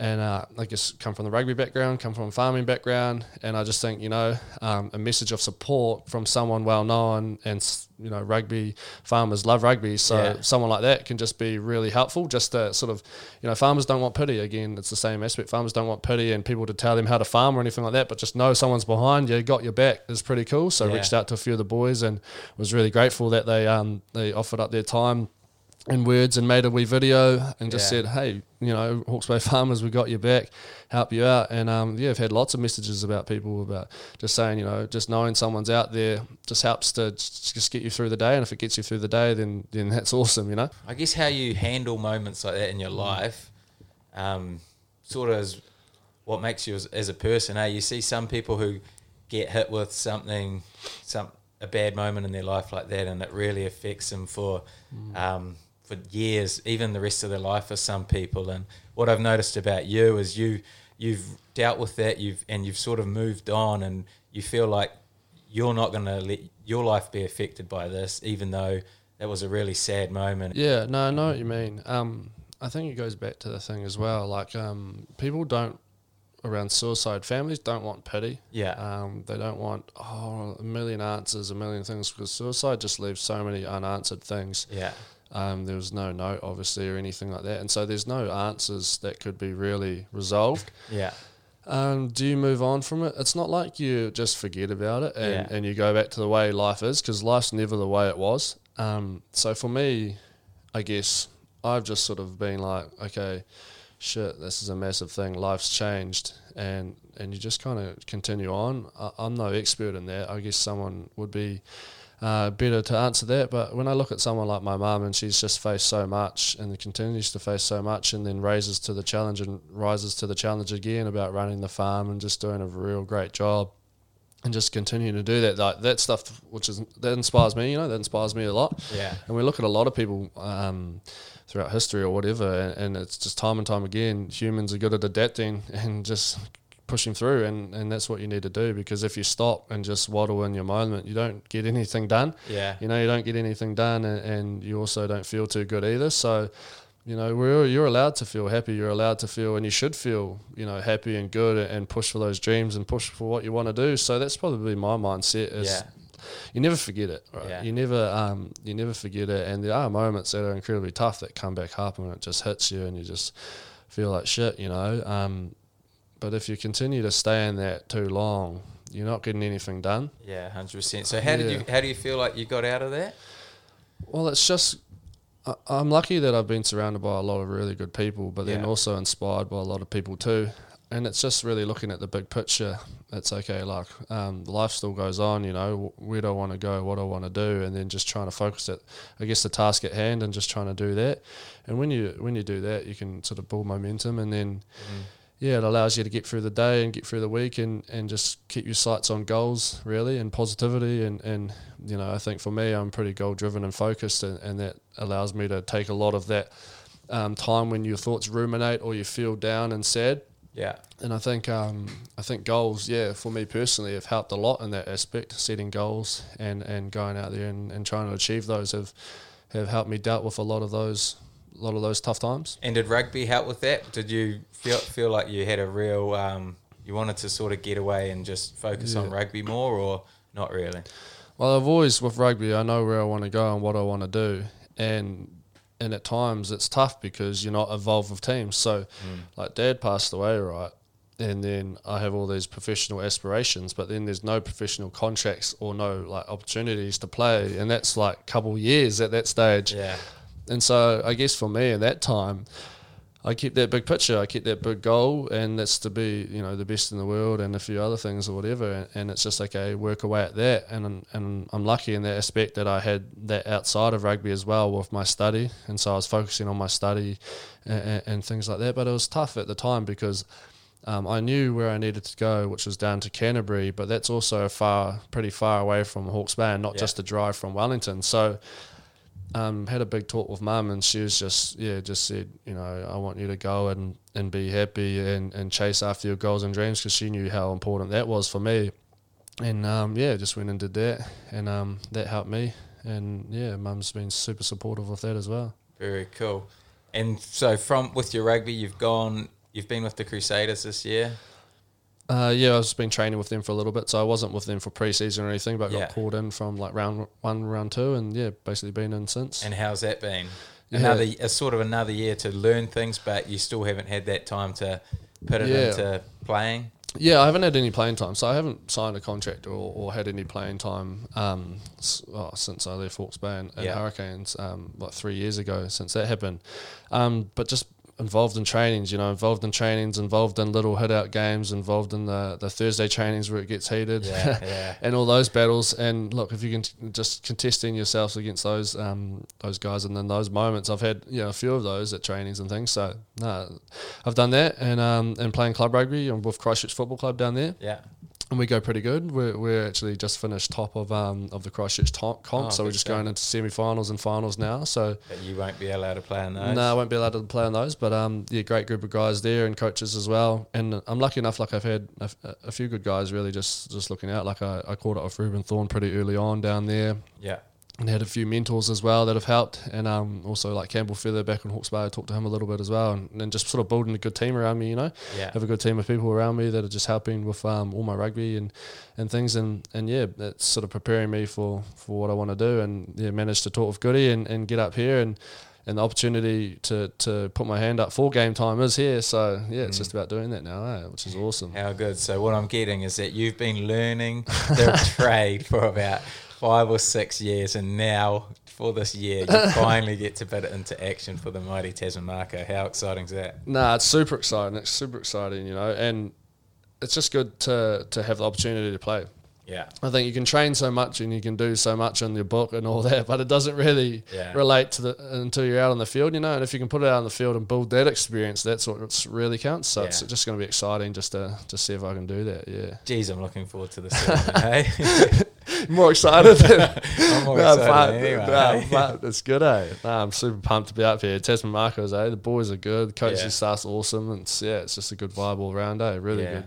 And uh, I guess come from the rugby background, come from a farming background, and I just think you know um, a message of support from someone well known, and you know rugby farmers love rugby, so Yeah. someone like that can just be really helpful. Just to sort of, you know, farmers don't want pity. Again, it's the same aspect. Farmers don't want pity and people to tell them how to farm or anything like that. But just know someone's behind you, got your back is pretty cool. So I Yeah. reached out to a few of the boys and was really grateful that they um they offered up their time and words and made a wee video and just Yeah. said, hey, you know, Hawke's Bay farmers, we got your back, help you out. And um, yeah, I've had lots of messages about people about just saying, you know, just knowing someone's out there just helps to just get you through the day. And if it gets you through the day, then then that's awesome, you know. I guess how you handle moments like that in your life, um, sort of is what makes you as, as a person. Eh? You see some people who get hit with something, some a bad moment in their life like that, and it really affects them for um, for years, even the rest of their life for some people. And what I've noticed about you is you you've dealt with that, you've and you've sort of moved on, and you feel like you're not going to let your life be affected by this, even though that was a really sad moment. Yeah, no, I know what you mean. Um, I think it goes back to the thing as well. Like, um, people don't around suicide. Families don't want pity. Yeah. Um, they don't want oh a million answers, a million things because suicide just leaves so many unanswered things. Yeah. Um, there was no note, obviously, or anything like that, and so there's no answers that could be really resolved. Yeah. Um, do you move on from it? It's not like you just forget about it and, Yeah. and you go back to the way life is because life's never the way it was. Um, so for me, I guess I've just sort of been like, okay, shit, this is a massive thing. Life's changed, and and you just kind of continue on. I, I'm no expert in that. I guess someone would be uh, better to answer that. But when I look at someone like my mum, and she's just faced so much and continues to face so much, and then raises to the challenge and rises to the challenge again about running the farm and just doing a real great job. And just continuing to do that, like that stuff, which is that inspires me. You know, that inspires me a lot. Yeah. And we look at a lot of people um, throughout history or whatever, and, and it's just time and time again, humans are good at adapting and just pushing through, and, and that's what you need to do. Because if you stop and just waddle in your moment, you don't get anything done. Yeah. You know, you don't get anything done, and, and you also don't feel too good either. So, you know, we're, you're allowed to feel happy. You're allowed to feel, and you should feel, you know, happy and good, and push for those dreams and push for what you want to do. So that's probably my mindset. Is Yeah. you never forget it. Right? Yeah. You never, um, you never forget it. And there are moments that are incredibly tough that come back up, and it just hits you, and you just feel like shit. You know. Um, but if you continue to stay in that too long, you're not getting anything done. Yeah, hundred percent. So how did you how do you feel like you got out of that? Well, it's just I- I'm lucky that I've been surrounded by a lot of really good people, but then also inspired by a lot of people too. And it's just really looking at the big picture. It's okay, like um, life still goes on. You know, where do I want to go? What do I want to do? And then just trying to focus at, I guess, the task at hand, and just trying to do that. And when you when you do that, you can sort of build momentum, and then yeah, it allows you to get through the day and get through the week and, and just keep your sights on goals really and positivity and, and you know, I think for me I'm pretty goal driven and focused and, and that allows me to take a lot of that um, time when your thoughts ruminate or you feel down and sad. Yeah. And I think um, I think goals, yeah, for me personally have helped a lot in that aspect, setting goals and, and going out there and, and trying to achieve those have have helped me dealt with a lot of those a lot of those tough times. And did rugby help with that? Did you feel feel like you had a real um, you wanted to sort of get away and just focus on rugby more, or not really? Well, I've always with rugby, I know where I want to go and what I want to do, and and at times it's tough because you're not involved with teams. So, like Dad passed away, right, and then I have all these professional aspirations, but then there's no professional contracts or no like opportunities to play, and that's like a couple years at that stage. Yeah. And so I guess for me at that time, I kept that big picture. I kept that big goal, and that's to be, you know, the best in the world, and a few other things or whatever. And, it's just like, okay, work away at that. And and I'm lucky in that aspect that I had that outside of rugby as well with my study, and so I was focusing on my study and, and things like that. But it was tough at the time because um, I knew where I needed to go, which was down to Canterbury, but that's also far, pretty far away from Hawke's Bay, and not Yeah. just a drive from Wellington. So, um, had a big talk with mum, and she was just, yeah, just said, you know, I want you to go and, and be happy and, and chase after your goals and dreams, because she knew how important that was for me. And um, yeah, just went and did that, and um, that helped me. And yeah, mum's been super supportive of that as well. Very cool. And so from with your rugby, you've gone. You've been with the Crusaders this year. Uh, yeah, I've just been training with them for a little bit, so I wasn't with them for pre-season or anything, but Yeah. got called in from like round one, round two, and yeah, basically been in since. And how's that been? Yeah. Another, a sort of another year to learn things, but you still haven't had that time to put it Yeah. into playing. Yeah, I haven't had any playing time, so I haven't signed a contract or, or had any playing time um, s- oh, since I left Hawke's Bay and, and Yeah. Hurricanes, um, like three years ago since that happened. Um, but just involved in trainings, you know, involved in trainings, involved in little hit out games, involved in the, the Thursday trainings where it gets heated. Yeah, yeah. and all those battles. And look, if you can t- just contesting yourselves against those um, those guys, and then those moments, I've had you know a few of those at trainings and things. So no, I've done that, and um, and playing club rugby and with Christchurch Football Club down there, Yeah. And we go pretty good. We're, we're actually just finished top of um, of the Christchurch top comp, Oh, so we're just going into semi-finals and finals now. So. But you won't be allowed to play on those. No, I won't be allowed to play on those, but um, yeah, great group of guys there and coaches as well. And I'm lucky enough, like I've had a, a few good guys really just just looking out. Like I, I caught up with Reuben Thorne pretty early on down there, Yeah. And had a few mentors as well that have helped. And um, also like Campbell Feather back in Hawke's Bay, I talked to him a little bit as well, and, and just sort of building a good team around me. You know, Yeah. have a good team of people around me that are just helping with um, all my rugby and, and things and, and yeah that's sort of preparing me for, for what I want to do and yeah managed to talk with Goody and, and get up here and and the opportunity to, to put my hand up for game time is here so yeah it's Mm. just about doing that now eh, which is awesome How good. So what I'm getting is that you've been learning the trade for about five or six years, and now for this year, you finally get to put it into action for the mighty Tasman Mako. How exciting is that? Nah, it's super exciting. It's super exciting, you know, and it's just good to to have the opportunity to play. Yeah. I think you can train so much and you can do so much in your book and all that, but it doesn't really Yeah. relate to the until you're out on the field, you know. And if you can put it out on the field and build that experience, that's what really counts. So it's just going to be exciting just to to see if I can do that. Yeah, Geez, I'm looking forward to this. hey? more excited. Than, I'm more Nah, excited but- nah, hey? but it's good, eh? Nah, I'm super pumped to be up here. Tasman Makos, eh? The boys are good. Coaching Yeah. staff's awesome. And it's, yeah, it's just a good vibe all around, eh? Really Yeah. good.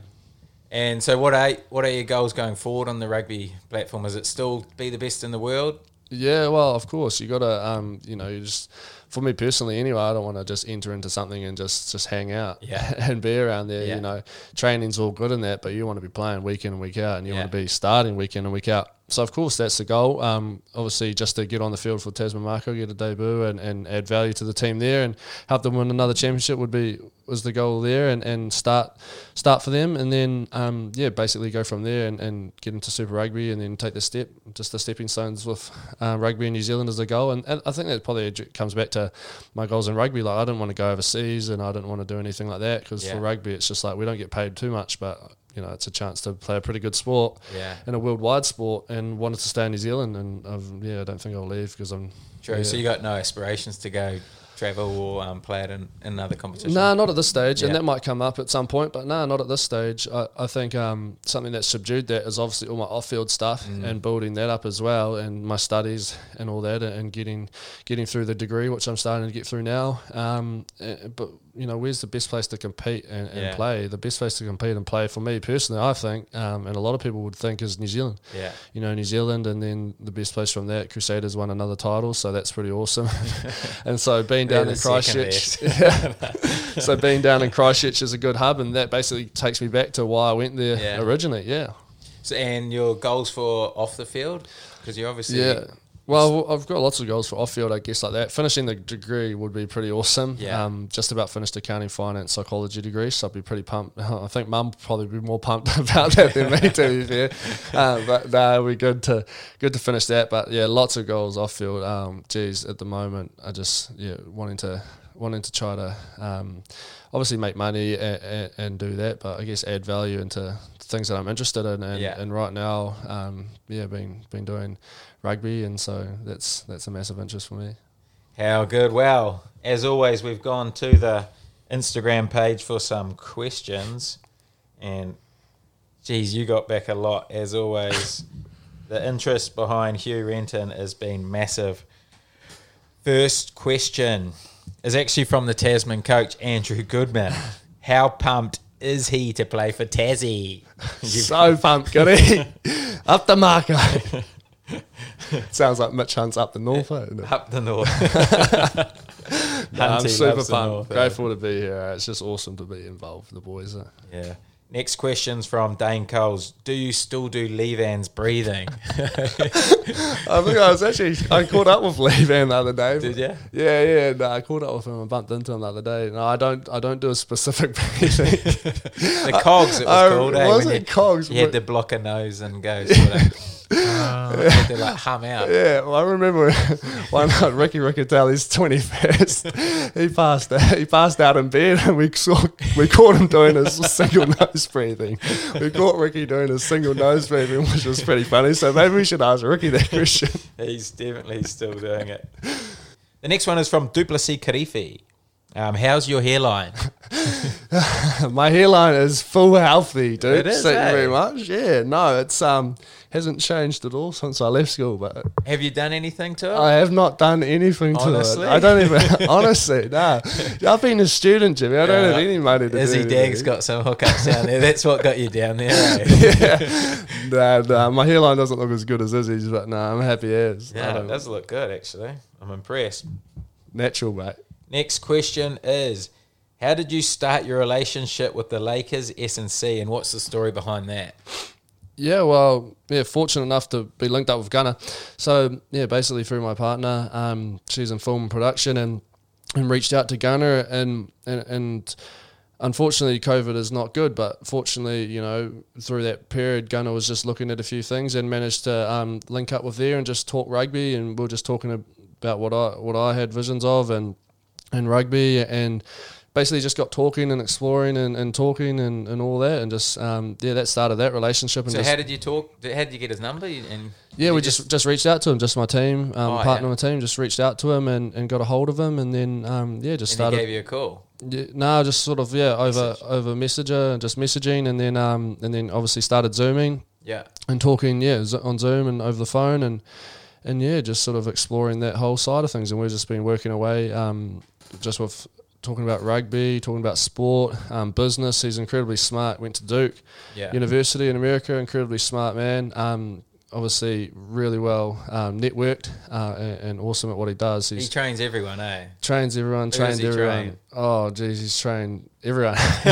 And so, what are what are your goals going forward on the rugby platform? Is it still be the best in the world? Yeah, well, of course, you gotta, um, you know, you just, for me personally, anyway, I don't want to just enter into something and just just hang out, Yeah. and be around there. Yeah. You know, training's all good in that, but you want to be playing week in and week out, and you Yeah. want to be starting week in and week out. So of course that's the goal. Um, obviously, just to get on the field for Tasman Mako, get a debut, and, and add value to the team there, and help them win another championship would be was the goal there, and, and start start for them, and then um, yeah, basically go from there and, and get into Super Rugby, and then take the step, just the stepping stones with um, rugby in New Zealand as a goal, and, and I think that probably comes back to my goals in rugby. Like I didn't want to go overseas, and I didn't want to do anything like that because Yeah. for rugby, it's just like we don't get paid too much, but you know, it's a chance to play a pretty good sport Yeah, and a worldwide sport and wanted to stay in New Zealand and I've, yeah I don't think I'll leave because I'm true. yeah. So you got no aspirations to go travel or um, play it in, in another competition? Nah, not at this stage, Yeah. and that might come up at some point, but nah, not at this stage. I, I think um, something that subdued that is obviously all my off-field stuff Mm. and building that up as well, and my studies and all that, and getting getting through the degree, which I'm starting to get through now. Um, eh, but you know, where's the best place to compete and, and Yeah. play? The best place to compete and play for me personally, I think, um, and a lot of people would think is New Zealand. Yeah, you know, New Zealand, and then the best place from that, Crusaders won another title, so that's pretty awesome. and so being down in Christchurch, so being down in Christchurch is a good hub, and that basically takes me back to why I went there Yeah. originally. Yeah, So, and your goals for off the field? Because you're obviously yeah. Well, I've got lots of goals for off field, I guess, like that. Finishing the degree would be pretty awesome. Yeah. Um, just about finished accounting, finance, psychology degree, so I'd be pretty pumped. I think Mum would probably be more pumped about that than me, to be fair. Uh, but no, it'd be good to good to finish that. But yeah, lots of goals off field. Um, geez, at the moment, I just yeah wanting to wanting to try to um, obviously make money and, and, and do that, but I guess add value into things that I'm interested in. And, Yeah. and right now, um, yeah, been been doing rugby, and so that's that's a massive interest for me. How good. Well, as always, we've gone to the Instagram page for some questions. And geez, you got back a lot as always. the interest behind Hugh Renton has been massive. First question is actually from the Tasman coach, Andrew Goodman. How pumped is he to play for Tassie? so pumped, got it. up the Mako. Sounds like Mitch Hunt's up the north. eh? Up the north. No, I'm super pumped. Grateful to be here. It's just awesome to be involved with the boys. eh? Yeah. Next question's from Dane Coles. Do you still do Levan's breathing? I think I was actually I caught up with Lee Van the other day. Did ya? Yeah, yeah. No, I caught up with him. and bumped into him the other day. No, I don't. I don't do a specific breathing. the cogs, it was Oh, called. eh, was it you, cogs? You had to block a nose and go sort of. Had to like hum out. Yeah, well, I remember one night Ricky Riccitelli's twenty first. He passed out. He passed out in bed, and we saw we caught him doing his single nose breathing. We caught Ricky doing his single nose breathing, which was pretty funny. So maybe we should ask Ricky that question. He's definitely still doing it. The next one is from Du'Plessis Kirifi. Um, how's your hairline? My hairline is full healthy, dude. It is, Thank eh? you very much. Yeah, no, it's um hasn't changed at all since I left school, but Have you done anything to it? I have not done anything to it. I don't even honestly, no. I've been a student, Jimmy. I don't Yeah. have any money to Izzy do Dagg's anything. got some hookups down there. That's what got you down there. eh? yeah. Nah, nah, my hairline doesn't look as good as Izzy's, but no, I'm happy as. Yeah, it does look good actually. I'm impressed. natural, mate. Next question is how did you start your relationship with the Lakers, S&C, and what's the story behind that? Yeah, well, yeah, fortunate enough to be linked up with Gunnar. So yeah, basically through my partner, um, she's in film production, and and reached out to Gunnar, and and, and unfortunately, COVID is not good, but fortunately, you know, through that period, Gunnar was just looking at a few things and managed to um, link up with there and just talk rugby, and we are just talking about what I what I had visions of and and rugby and basically just got talking and exploring and, and talking and, and all that and just um, yeah that started that relationship and So just how did you talk? How did you get his number? And yeah, we just just reached out to him, just my team, um, Oh, partner yeah. on the team, just reached out to him and, and got a hold of him, and then um, yeah, just and started. he gave you a call. yeah, no, just sort of yeah over Message. over messenger and just messaging, and then um, and then obviously started zooming Yeah. and talking yeah on Zoom and over the phone and and yeah, just sort of exploring that whole side of things, and we've just been working away um, just with talking about rugby, talking about sport, um, business. He's incredibly smart. Went to Duke Yeah. University in America. Incredibly smart man. Um, obviously, really well um, networked uh, and, and awesome at what he does. he trains everyone, eh? trains everyone. does Trained everyone. train? Oh, geez, he's trained everyone.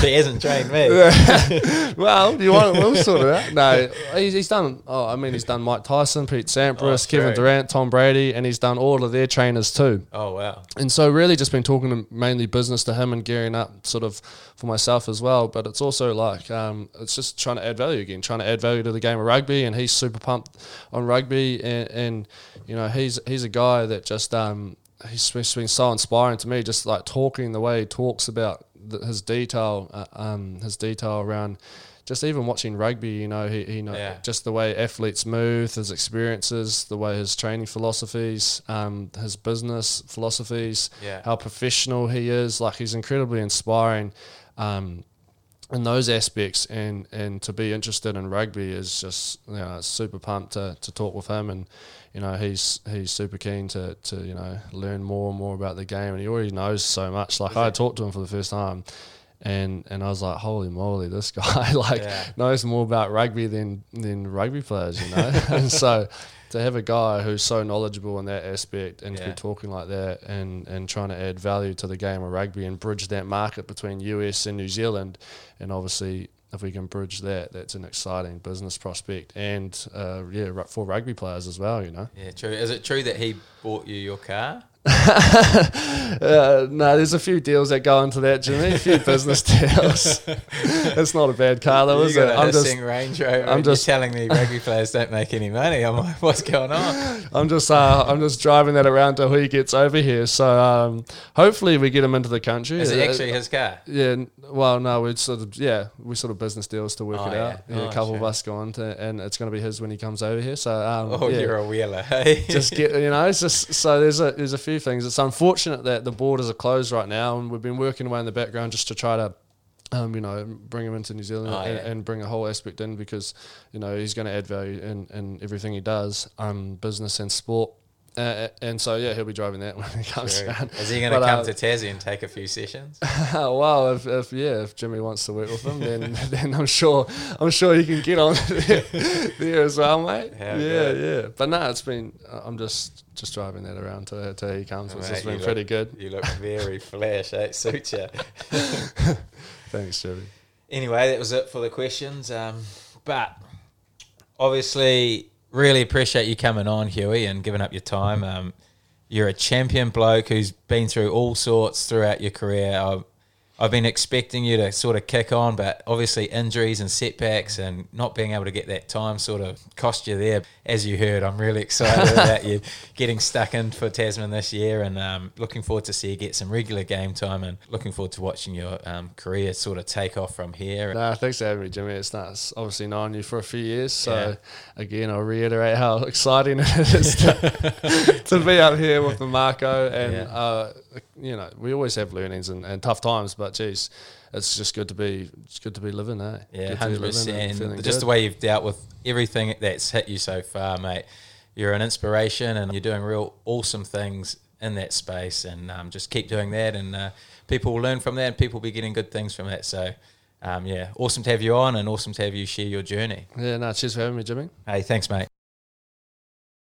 he hasn't trained me. well, you want we'll sort it out. No, he's, he's done. Oh, I mean, he's done Mike Tyson, Pete Sampras, Oh, Kevin great. Durant, Tom Brady, and he's done all of their trainers too. Oh wow. And so, really, just been talking to mainly business to him and gearing up sort of for myself as well. But it's also like um, it's just trying to add value again, trying to add value to the game of rugby. And he's super pumped on rugby, and, and you know, he's he's a guy that just um, he's just been so inspiring to me. Just like talking the way he talks about the, his detail, uh, um, his detail around. Just even watching rugby, you know, he, he know Yeah. just the way athletes move, his experiences, the way his training philosophies, um, his business philosophies, Yeah. how professional he is. Like he's incredibly inspiring um, in those aspects, and and to be interested in rugby is just you know super pumped to, to talk with him, and you know he's he's super keen to to you know learn more and more about the game, and he already knows so much. Like I talked to him for the first time. And and I was like, holy moly, this guy like Yeah. knows more about rugby than than rugby players, you know. and so to have a guy who's so knowledgeable in that aspect and to be talking like that and, and trying to add value to the game of rugby and bridge that market between US and New Zealand and obviously if we can bridge that that's an exciting business prospect and uh, yeah for rugby players as well you know Yeah, true. Is it true that he bought you your car? uh, no there's a few deals that go into that Jimmy a few business deals it's not a bad car though you is it I'm just Range Rover. I'm just- telling me rugby players don't make any money. I'm like, what's going on? I'm just uh, I'm just driving that around till he gets over here. So um, hopefully we get him into the country. Is it Uh, actually his car? Yeah, well, no, we sort of yeah, we sort of business deals to work Oh, it out. yeah. Yeah, Oh, a couple of us go on to, and it's going to be his when he comes over here. So um, Oh, yeah, you're a wheeler, hey? just get you know, it's just so there's a there's a few few things. It's unfortunate that the borders are closed right now, and we've been working away in the background just to try to. Um, you know, bring him into New Zealand Oh, and, yeah. and bring a whole aspect in because, you know, he's going to add value in, in everything he does, um, business and sport. Uh, and so, yeah, he'll be driving that when he comes True. around. Is he going to come uh, to Tassie and take a few sessions? well, if, if yeah, if Jimmy wants to work with him, then then I'm sure I'm sure he can get on there, there as well, mate. How yeah, good. yeah. But no, it's been I'm just just driving that around till, till he comes, which Mate, has been you pretty look- good. You look very flash. eh? It suits you. Thanks, Jimmy. Anyway, that was it for the questions. Um, but obviously, really appreciate you coming on, Huey, and giving up your time. Um, you're a champion bloke who's been through all sorts throughout your career. I've, I've been expecting you to sort of kick on, but obviously injuries and setbacks and not being able to get that time sort of cost you there. As you heard, I'm really excited about you getting stuck in for Tasman this year and um, looking forward to see you get some regular game time and looking forward to watching your um, career sort of take off from here. Nah, thanks for having me, Jimmy. It's nice. Obviously known you for a few years, so Yeah. again, I'll reiterate how exciting it is to, to be up here with the Mako. And Yeah. uh, you know, we always have learnings and, and tough times, but geez, it's just good to be. It's good to be living, eh? Yeah, hundred living and feeling percent. Just good. the way you've dealt with everything that's hit you so far, mate. You're an inspiration, and you're doing real awesome things in that space. And um, just keep doing that, and uh, people will learn from that, and people will be getting good things from that. So, um, yeah, awesome to have you on, and awesome to have you share your journey. Yeah, no, cheers for having me, Jimmy. Hey, thanks, mate.